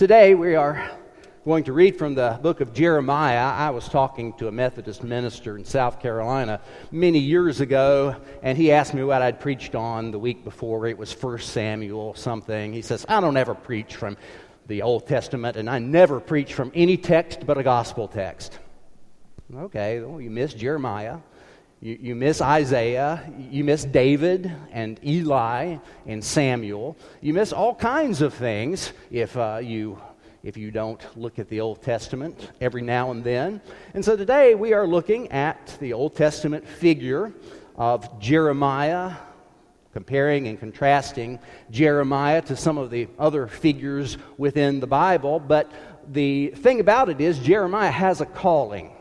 Today we are going to read from the book of Jeremiah. I was talking to a Methodist minister in South Carolina many years ago, and he asked me what I'd preached on the week before. It was 1 Samuel something. He says, I don't ever preach from the Old Testament, and I never preach from any text but a gospel text. Okay, well, you missed Jeremiah. You, you miss Isaiah, you miss David and Eli and Samuel. You miss all kinds of things if uh, you if you don't look at the Old Testament every now and then. And so today we are looking at the Old Testament figure of Jeremiah, comparing and contrasting Jeremiah to some of the other figures within the Bible. But the thing about it is, Jeremiah has a calling.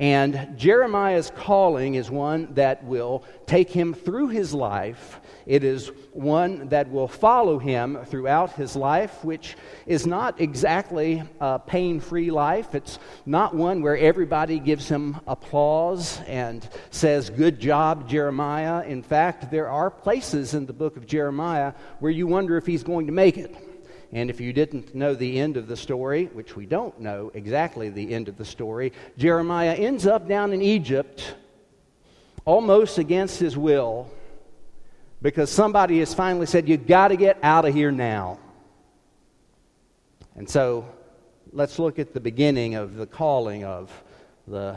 And Jeremiah's calling is one that will take him through his life. It is one that will follow him throughout his life, which is not exactly a pain free life. It's not one where everybody gives him applause and says, Good job, Jeremiah. In fact, there are places in the book of Jeremiah where you wonder if he's going to make it. And if you didn't know the end of the story, which we don't know exactly the end of the story, Jeremiah ends up down in Egypt almost against his will because somebody has finally said, You've got to get out of here now. And so let's look at the beginning of the calling of the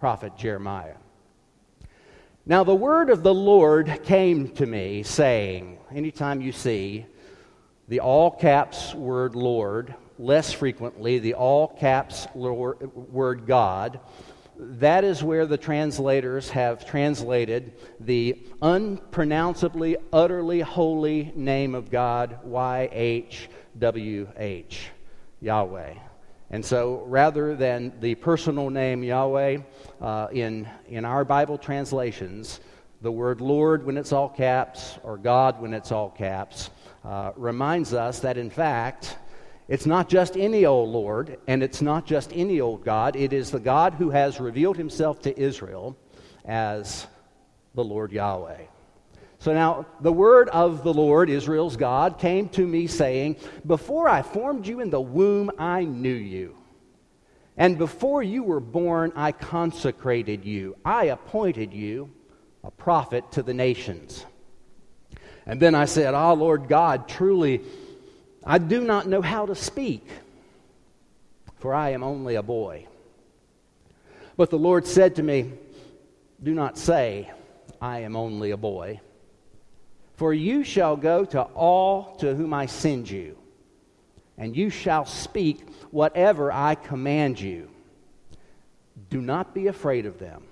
prophet Jeremiah. Now, the word of the Lord came to me, saying, Anytime you see the all caps word Lord, less frequently the all caps word God. That is where the translators have translated the unpronounceably, utterly holy name of God, YHWH, Yahweh. And so rather than the personal name Yahweh, uh, in, in our Bible translations, the word Lord when it's all caps or God when it's all caps uh, reminds us that, in fact, it's not just any old Lord and it's not just any old God. It is the God who has revealed himself to Israel as the Lord Yahweh. So now, the word of the Lord, Israel's God, came to me saying, Before I formed you in the womb, I knew you. And before you were born, I consecrated you. I appointed you a prophet to the nations. And then I said, Ah, oh, Lord God, truly, I do not know how to speak, for I am only a boy. But the Lord said to me, Do not say, I am only a boy, for you shall go to all to whom I send you, and you shall speak whatever I command you. Do not be afraid of them,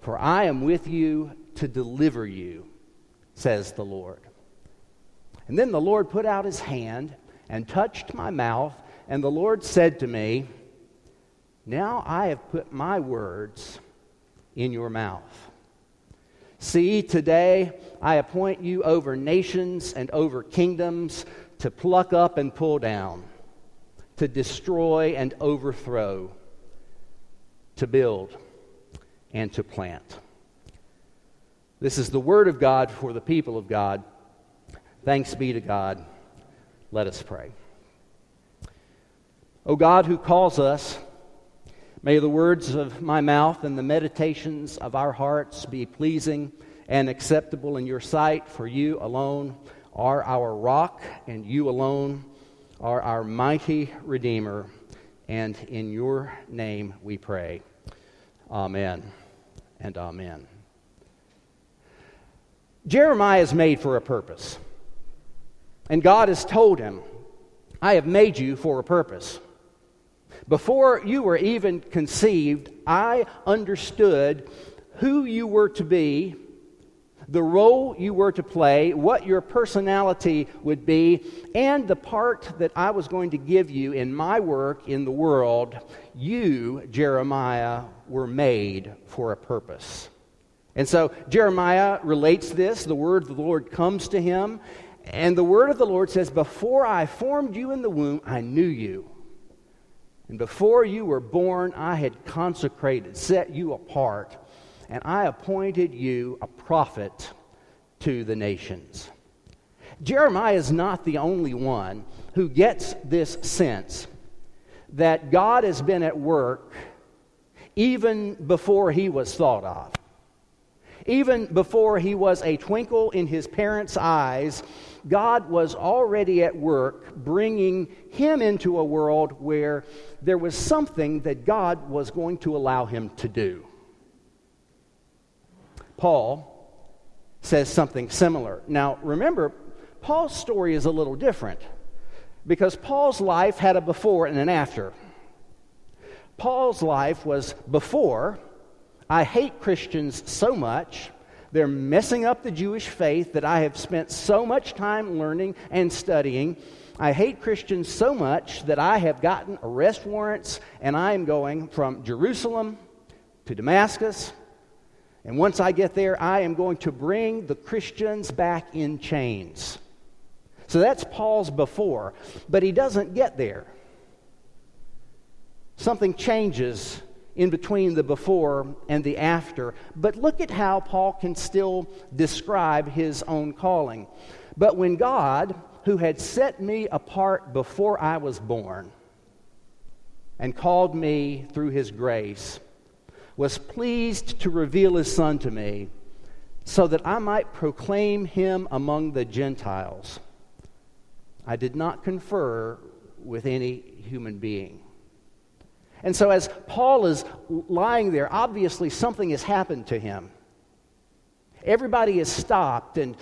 for I am with you to deliver you says the Lord. And then the Lord put out his hand and touched my mouth, and the Lord said to me, Now I have put my words in your mouth. See, today I appoint you over nations and over kingdoms to pluck up and pull down, to destroy and overthrow, to build and to plant. This is the word of God for the people of God. Thanks be to God. Let us pray. O God, who calls us, may the words of my mouth and the meditations of our hearts be pleasing and acceptable in your sight, for you alone are our rock, and you alone are our mighty Redeemer. And in your name we pray. Amen and amen. Jeremiah is made for a purpose. And God has told him, I have made you for a purpose. Before you were even conceived, I understood who you were to be, the role you were to play, what your personality would be, and the part that I was going to give you in my work in the world. You, Jeremiah, were made for a purpose. And so Jeremiah relates this. The word of the Lord comes to him. And the word of the Lord says, Before I formed you in the womb, I knew you. And before you were born, I had consecrated, set you apart, and I appointed you a prophet to the nations. Jeremiah is not the only one who gets this sense that God has been at work even before he was thought of. Even before he was a twinkle in his parents' eyes, God was already at work bringing him into a world where there was something that God was going to allow him to do. Paul says something similar. Now, remember, Paul's story is a little different because Paul's life had a before and an after. Paul's life was before, I hate Christians so much. They're messing up the Jewish faith that I have spent so much time learning and studying. I hate Christians so much that I have gotten arrest warrants and I am going from Jerusalem to Damascus. And once I get there, I am going to bring the Christians back in chains. So that's Paul's before, but he doesn't get there something changes in between the before and the after. But look at how Paul can still describe his own calling. But when God, who had set me apart before I was born and called me through his grace, was pleased to reveal his Son to me so that I might proclaim him among the Gentiles, I did not confer with any human being. And so, as Paul is lying there, obviously something has happened to him. Everybody is stopped, and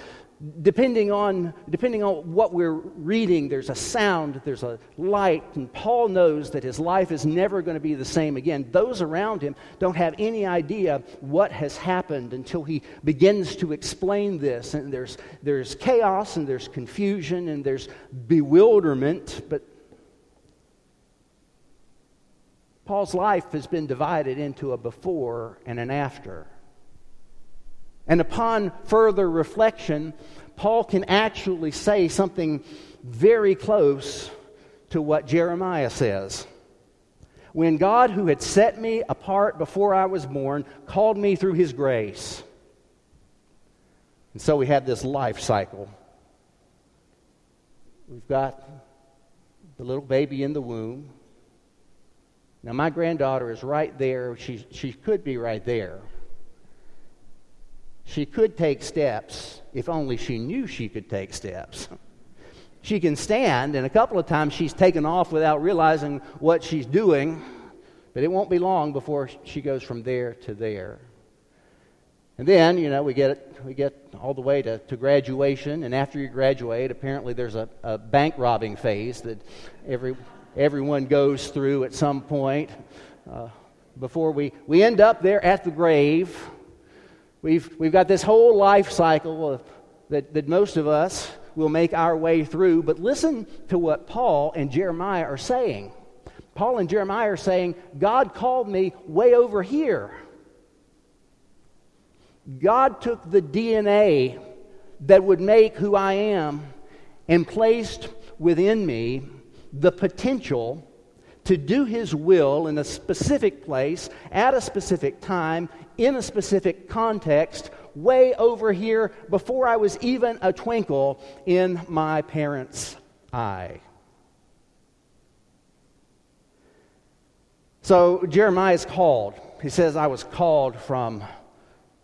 depending on, depending on what we're reading, there's a sound, there's a light, and Paul knows that his life is never going to be the same again. Those around him don't have any idea what has happened until he begins to explain this. And there's, there's chaos, and there's confusion, and there's bewilderment, but Paul's life has been divided into a before and an after. And upon further reflection, Paul can actually say something very close to what Jeremiah says. When God, who had set me apart before I was born, called me through his grace. And so we have this life cycle. We've got the little baby in the womb. Now, my granddaughter is right there. She, she could be right there. She could take steps if only she knew she could take steps. She can stand, and a couple of times she's taken off without realizing what she's doing, but it won't be long before she goes from there to there. And then, you know, we get, we get all the way to, to graduation, and after you graduate, apparently there's a, a bank robbing phase that every, everyone goes through at some point uh, before we, we end up there at the grave. We've, we've got this whole life cycle of, that, that most of us will make our way through. But listen to what Paul and Jeremiah are saying. Paul and Jeremiah are saying, God called me way over here. God took the DNA that would make who I am and placed within me the potential to do His will in a specific place, at a specific time, in a specific context, way over here before I was even a twinkle in my parents' eye. So Jeremiah is called. He says, I was called from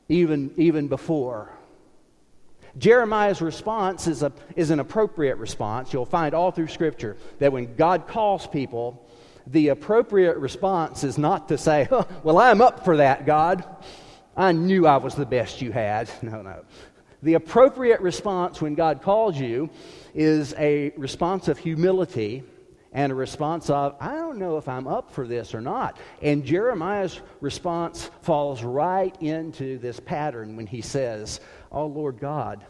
even, even before. Jeremiah's response is, a, is an appropriate response. You'll find all through Scripture that when God calls people, the appropriate response is not to say, oh, Well, I'm up for that, God. I knew I was the best you had. No, no. The appropriate response when God calls you is a response of humility and a response of, I don't know if I'm up for this or not. And Jeremiah's response falls right into this pattern when he says, Oh Lord God,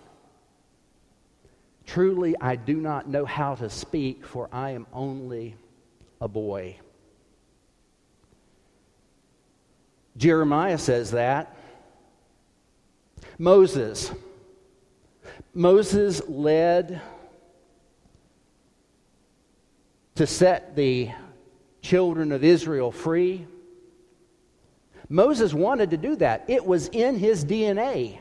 truly I do not know how to speak, for I am only a boy. Jeremiah says that. Moses. Moses led to set the children of Israel free. Moses wanted to do that, it was in his DNA.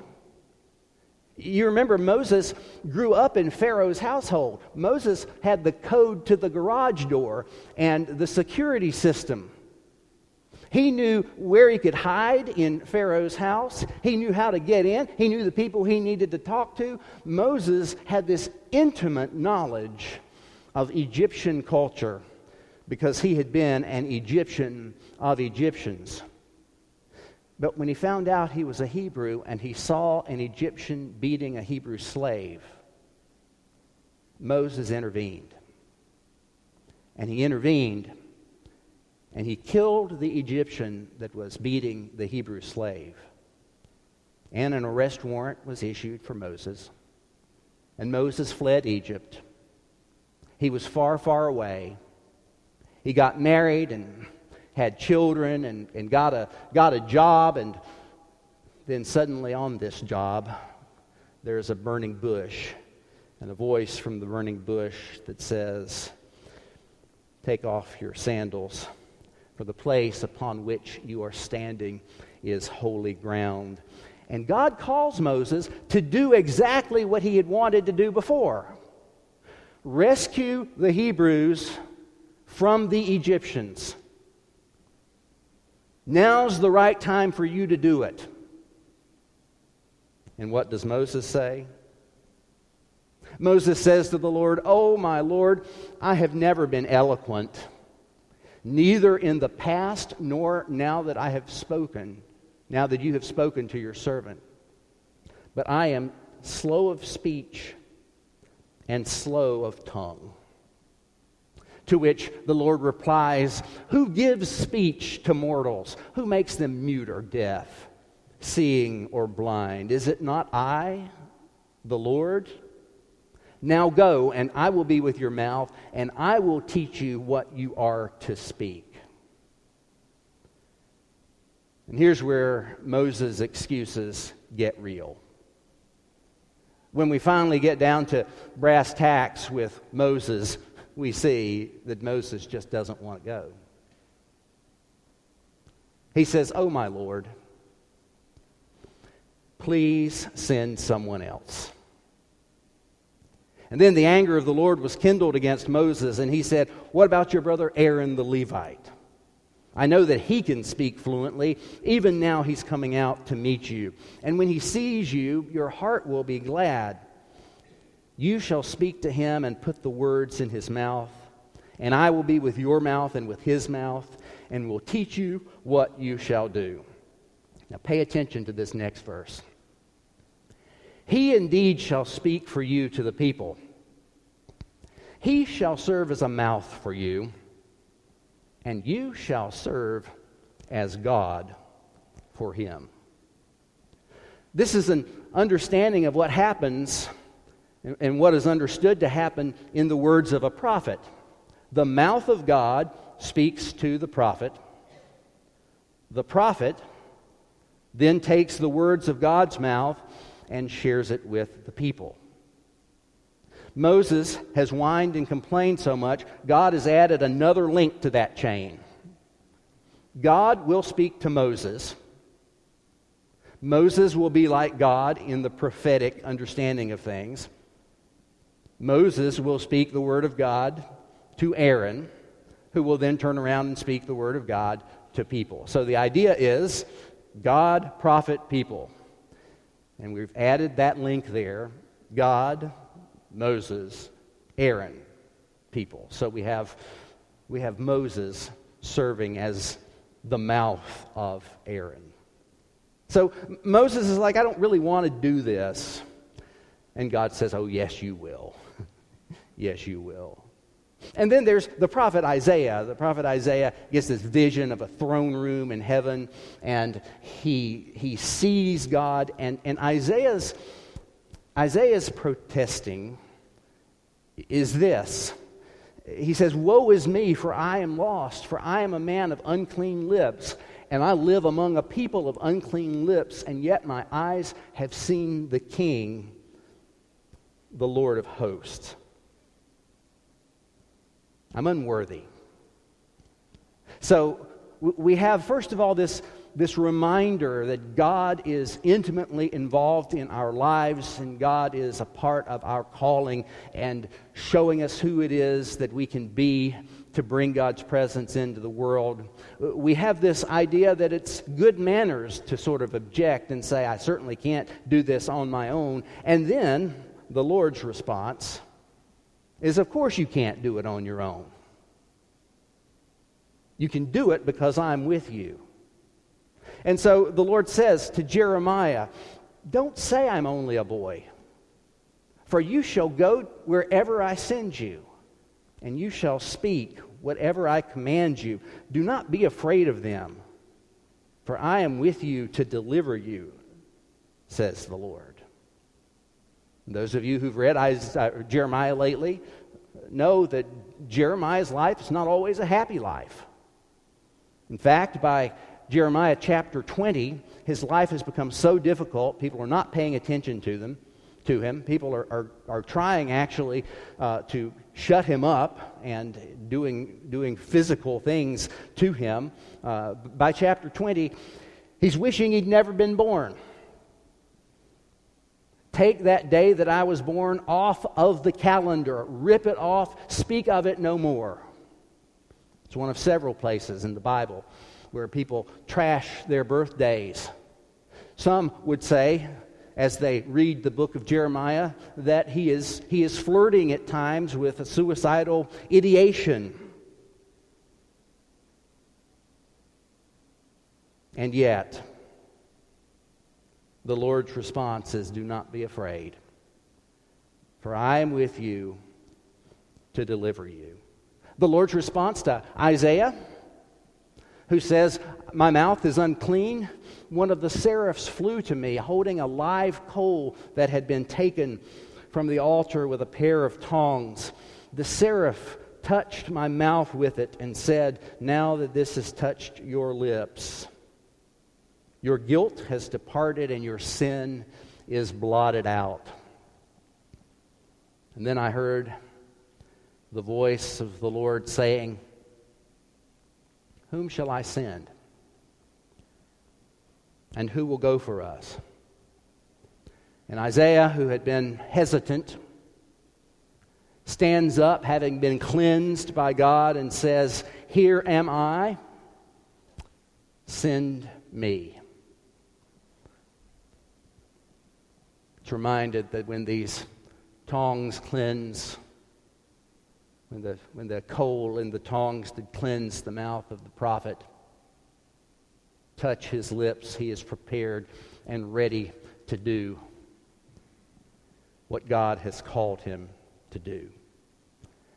You remember Moses grew up in Pharaoh's household. Moses had the code to the garage door and the security system. He knew where he could hide in Pharaoh's house. He knew how to get in. He knew the people he needed to talk to. Moses had this intimate knowledge of Egyptian culture because he had been an Egyptian of Egyptians. But when he found out he was a Hebrew and he saw an Egyptian beating a Hebrew slave, Moses intervened. And he intervened and he killed the Egyptian that was beating the Hebrew slave. And an arrest warrant was issued for Moses. And Moses fled Egypt. He was far, far away. He got married and had children and, and got, a, got a job. And then suddenly, on this job, there's a burning bush and a voice from the burning bush that says, Take off your sandals for the place upon which you are standing is holy ground. And God calls Moses to do exactly what he had wanted to do before rescue the Hebrews from the Egyptians. Now's the right time for you to do it. And what does Moses say? Moses says to the Lord, Oh, my Lord, I have never been eloquent neither in the past nor now that I have spoken, now that you have spoken to your servant. But I am slow of speech and slow of tongue. To which the Lord replies, Who gives speech to mortals? Who makes them mute or deaf, seeing or blind? Is it not I, the Lord? Now go, and I will be with your mouth, and I will teach you what you are to speak. And here's where Moses' excuses get real. When we finally get down to brass tacks with Moses, we see that Moses just doesn't want to go. He says, Oh, my Lord, please send someone else. And then the anger of the Lord was kindled against Moses, and he said, What about your brother Aaron the Levite? I know that he can speak fluently. Even now, he's coming out to meet you. And when he sees you, your heart will be glad. You shall speak to him and put the words in his mouth. And I will be with your mouth and with his mouth, and will teach you what you shall do. Now, pay attention to this next verse. He indeed shall speak for you to the people. He shall serve as a mouth for you, and you shall serve as God for him. This is an understanding of what happens and what is understood to happen in the words of a prophet. The mouth of God speaks to the prophet. The prophet then takes the words of God's mouth and shares it with the people. Moses has whined and complained so much, God has added another link to that chain. God will speak to Moses. Moses will be like God in the prophetic understanding of things. Moses will speak the word of God to Aaron, who will then turn around and speak the word of God to people. So the idea is God, prophet, people. And we've added that link there God, Moses, Aaron, people. So we have, we have Moses serving as the mouth of Aaron. So Moses is like, I don't really want to do this. And God says, Oh, yes, you will. yes, you will. And then there's the prophet Isaiah. The prophet Isaiah gets this vision of a throne room in heaven, and he, he sees God. And, and Isaiah's, Isaiah's protesting is this He says, Woe is me, for I am lost, for I am a man of unclean lips, and I live among a people of unclean lips, and yet my eyes have seen the King, the Lord of hosts. I'm unworthy. So we have, first of all, this, this reminder that God is intimately involved in our lives and God is a part of our calling and showing us who it is that we can be to bring God's presence into the world. We have this idea that it's good manners to sort of object and say, I certainly can't do this on my own. And then the Lord's response is, Of course, you can't do it on your own. You can do it because I'm with you. And so the Lord says to Jeremiah, Don't say I'm only a boy, for you shall go wherever I send you and you shall speak whatever I command you. Do not be afraid of them, for I am with you to deliver you, says the Lord. those of you who've read Isaiah, uh, Jeremiah lately know that Jeremiah's life is not always a happy life. In fact, by Jeremiah chapter 20, his life has become so difficult, people are not paying attention to them to him. People are, are, are trying actually uh, to shut him up and doing, doing physical things to him. Uh, by chapter 20, he's wishing he'd never been born. Take that day that I was born off of the calendar, rip it off, speak of it no more. It's one of several places in the Bible where people trash their birthdays. Some would say as they read the book of Jeremiah that he is, he is flirting at times with a suicidal ideation. And yet, the Lord's response is Do not be afraid, for I am with you to deliver you. The Lord's response to Isaiah, who says, My mouth is unclean, one of the seraphs flew to me, holding a live coal that had been taken from the altar with a pair of tongs. The seraph touched my mouth with it and said, Now that this has touched your lips, your guilt has departed and your sin is blotted out. And then I heard the voice of the Lord saying, Whom shall I send? and who will go for us? And Isaiah, who had been hesitant, stands up, having been cleansed by God, and says, Here am I, send me. It's reminded that when these tongs cleanse, when the, when the coal in the tongs did cleanse the mouth of the prophet, touch his lips, he is prepared and ready to do what God has called him to do.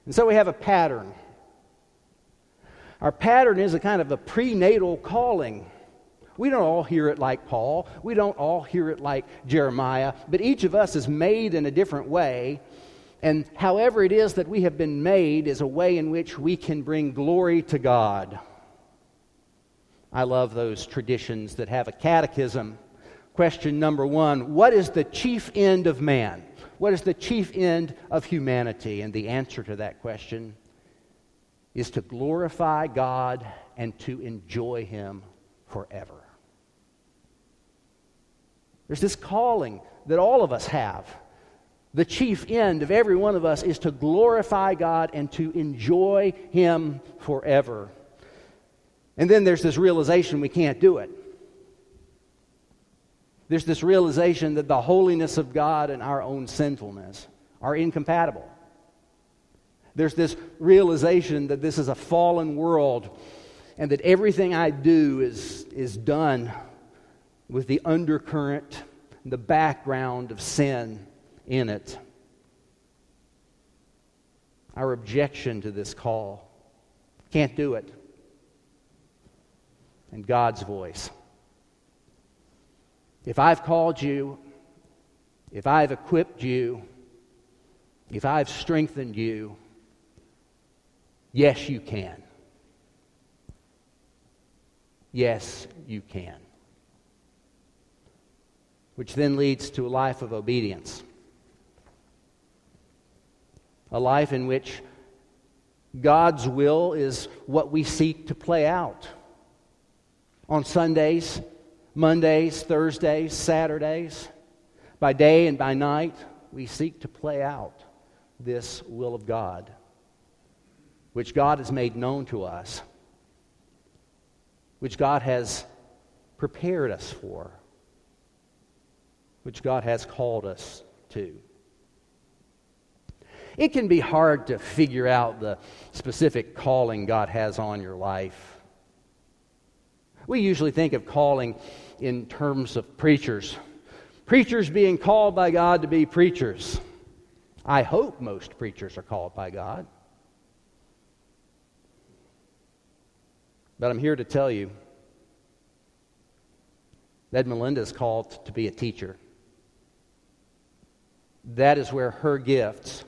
And so we have a pattern. Our pattern is a kind of a prenatal calling. We don't all hear it like Paul. We don't all hear it like Jeremiah, but each of us is made in a different way. And however it is that we have been made is a way in which we can bring glory to God. I love those traditions that have a catechism. Question number one What is the chief end of man? What is the chief end of humanity? And the answer to that question is to glorify God and to enjoy Him forever. There's this calling that all of us have. The chief end of every one of us is to glorify God and to enjoy Him forever. And then there's this realization we can't do it. There's this realization that the holiness of God and our own sinfulness are incompatible. There's this realization that this is a fallen world and that everything I do is, is done with the undercurrent, the background of sin in it. Our objection to this call can't do it and God's voice. If I've called you, if I've equipped you, if I've strengthened you, yes, you can. Yes, you can. Which then leads to a life of obedience. A life in which God's will is what we seek to play out on Sundays, Mondays, Thursdays, Saturdays. By day and by night, we seek to play out this will of God, which God has made known to us, which God has prepared us for, which God has called us to. It can be hard to figure out the specific calling God has on your life. We usually think of calling in terms of preachers. Preachers being called by God to be preachers. I hope most preachers are called by God. But I'm here to tell you that Melinda is called to be a teacher. That is where her gifts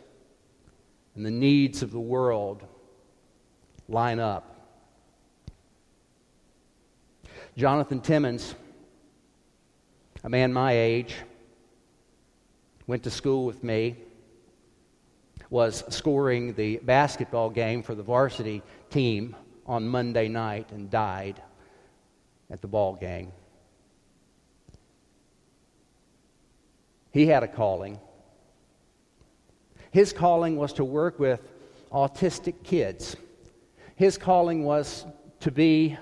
and the needs of the world line up. Jonathan Timmons, a man my age, went to school with me, was scoring the basketball game for the varsity team on Monday night and died at the ball game. He had a calling. His calling was to work with autistic kids. His calling was to be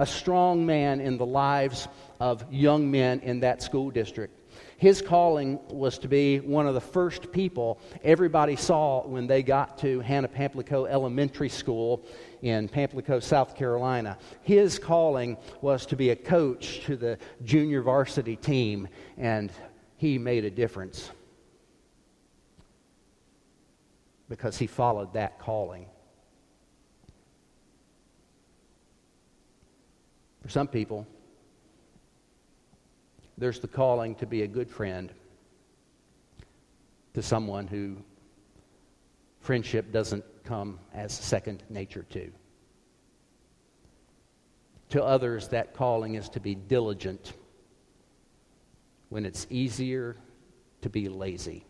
a strong man in the lives of young men in that school district. His calling was to be one of the first people everybody saw when they got to Hannah Pamplico Elementary School in Pamplico, South Carolina. His calling was to be a coach to the junior varsity team, and he made a difference because he followed that calling. For some people, there's the calling to be a good friend to someone who friendship doesn't come as second nature to. To others, that calling is to be diligent when it's easier to be lazy.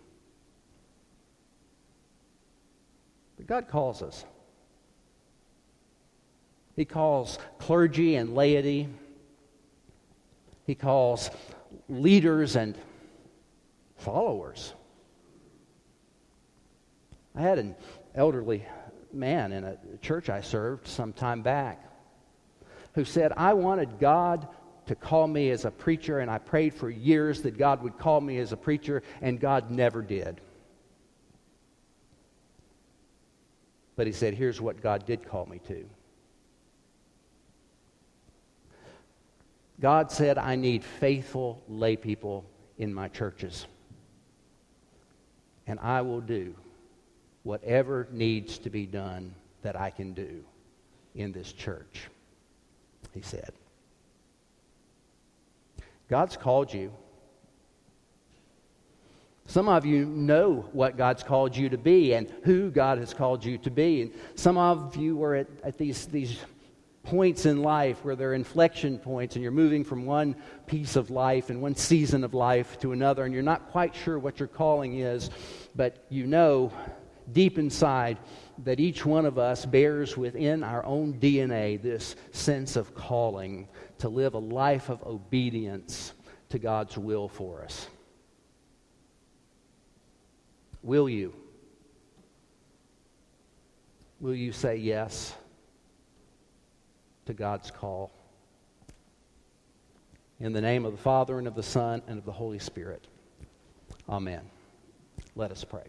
But God calls us. He calls clergy and laity. He calls leaders and followers. I had an elderly man in a church I served some time back who said, I wanted God to call me as a preacher, and I prayed for years that God would call me as a preacher, and God never did. But he said, Here's what God did call me to. God said, I need faithful lay people in my churches. And I will do whatever needs to be done that I can do in this church, he said. God's called you some of you know what God's called you to be and who God has called you to be. And some of you are at, at these, these points in life where they're inflection points and you're moving from one piece of life and one season of life to another and you're not quite sure what your calling is, but you know deep inside that each one of us bears within our own DNA this sense of calling to live a life of obedience to God's will for us. Will you? Will you say yes to God's call? In the name of the Father, and of the Son, and of the Holy Spirit. Amen. Let us pray.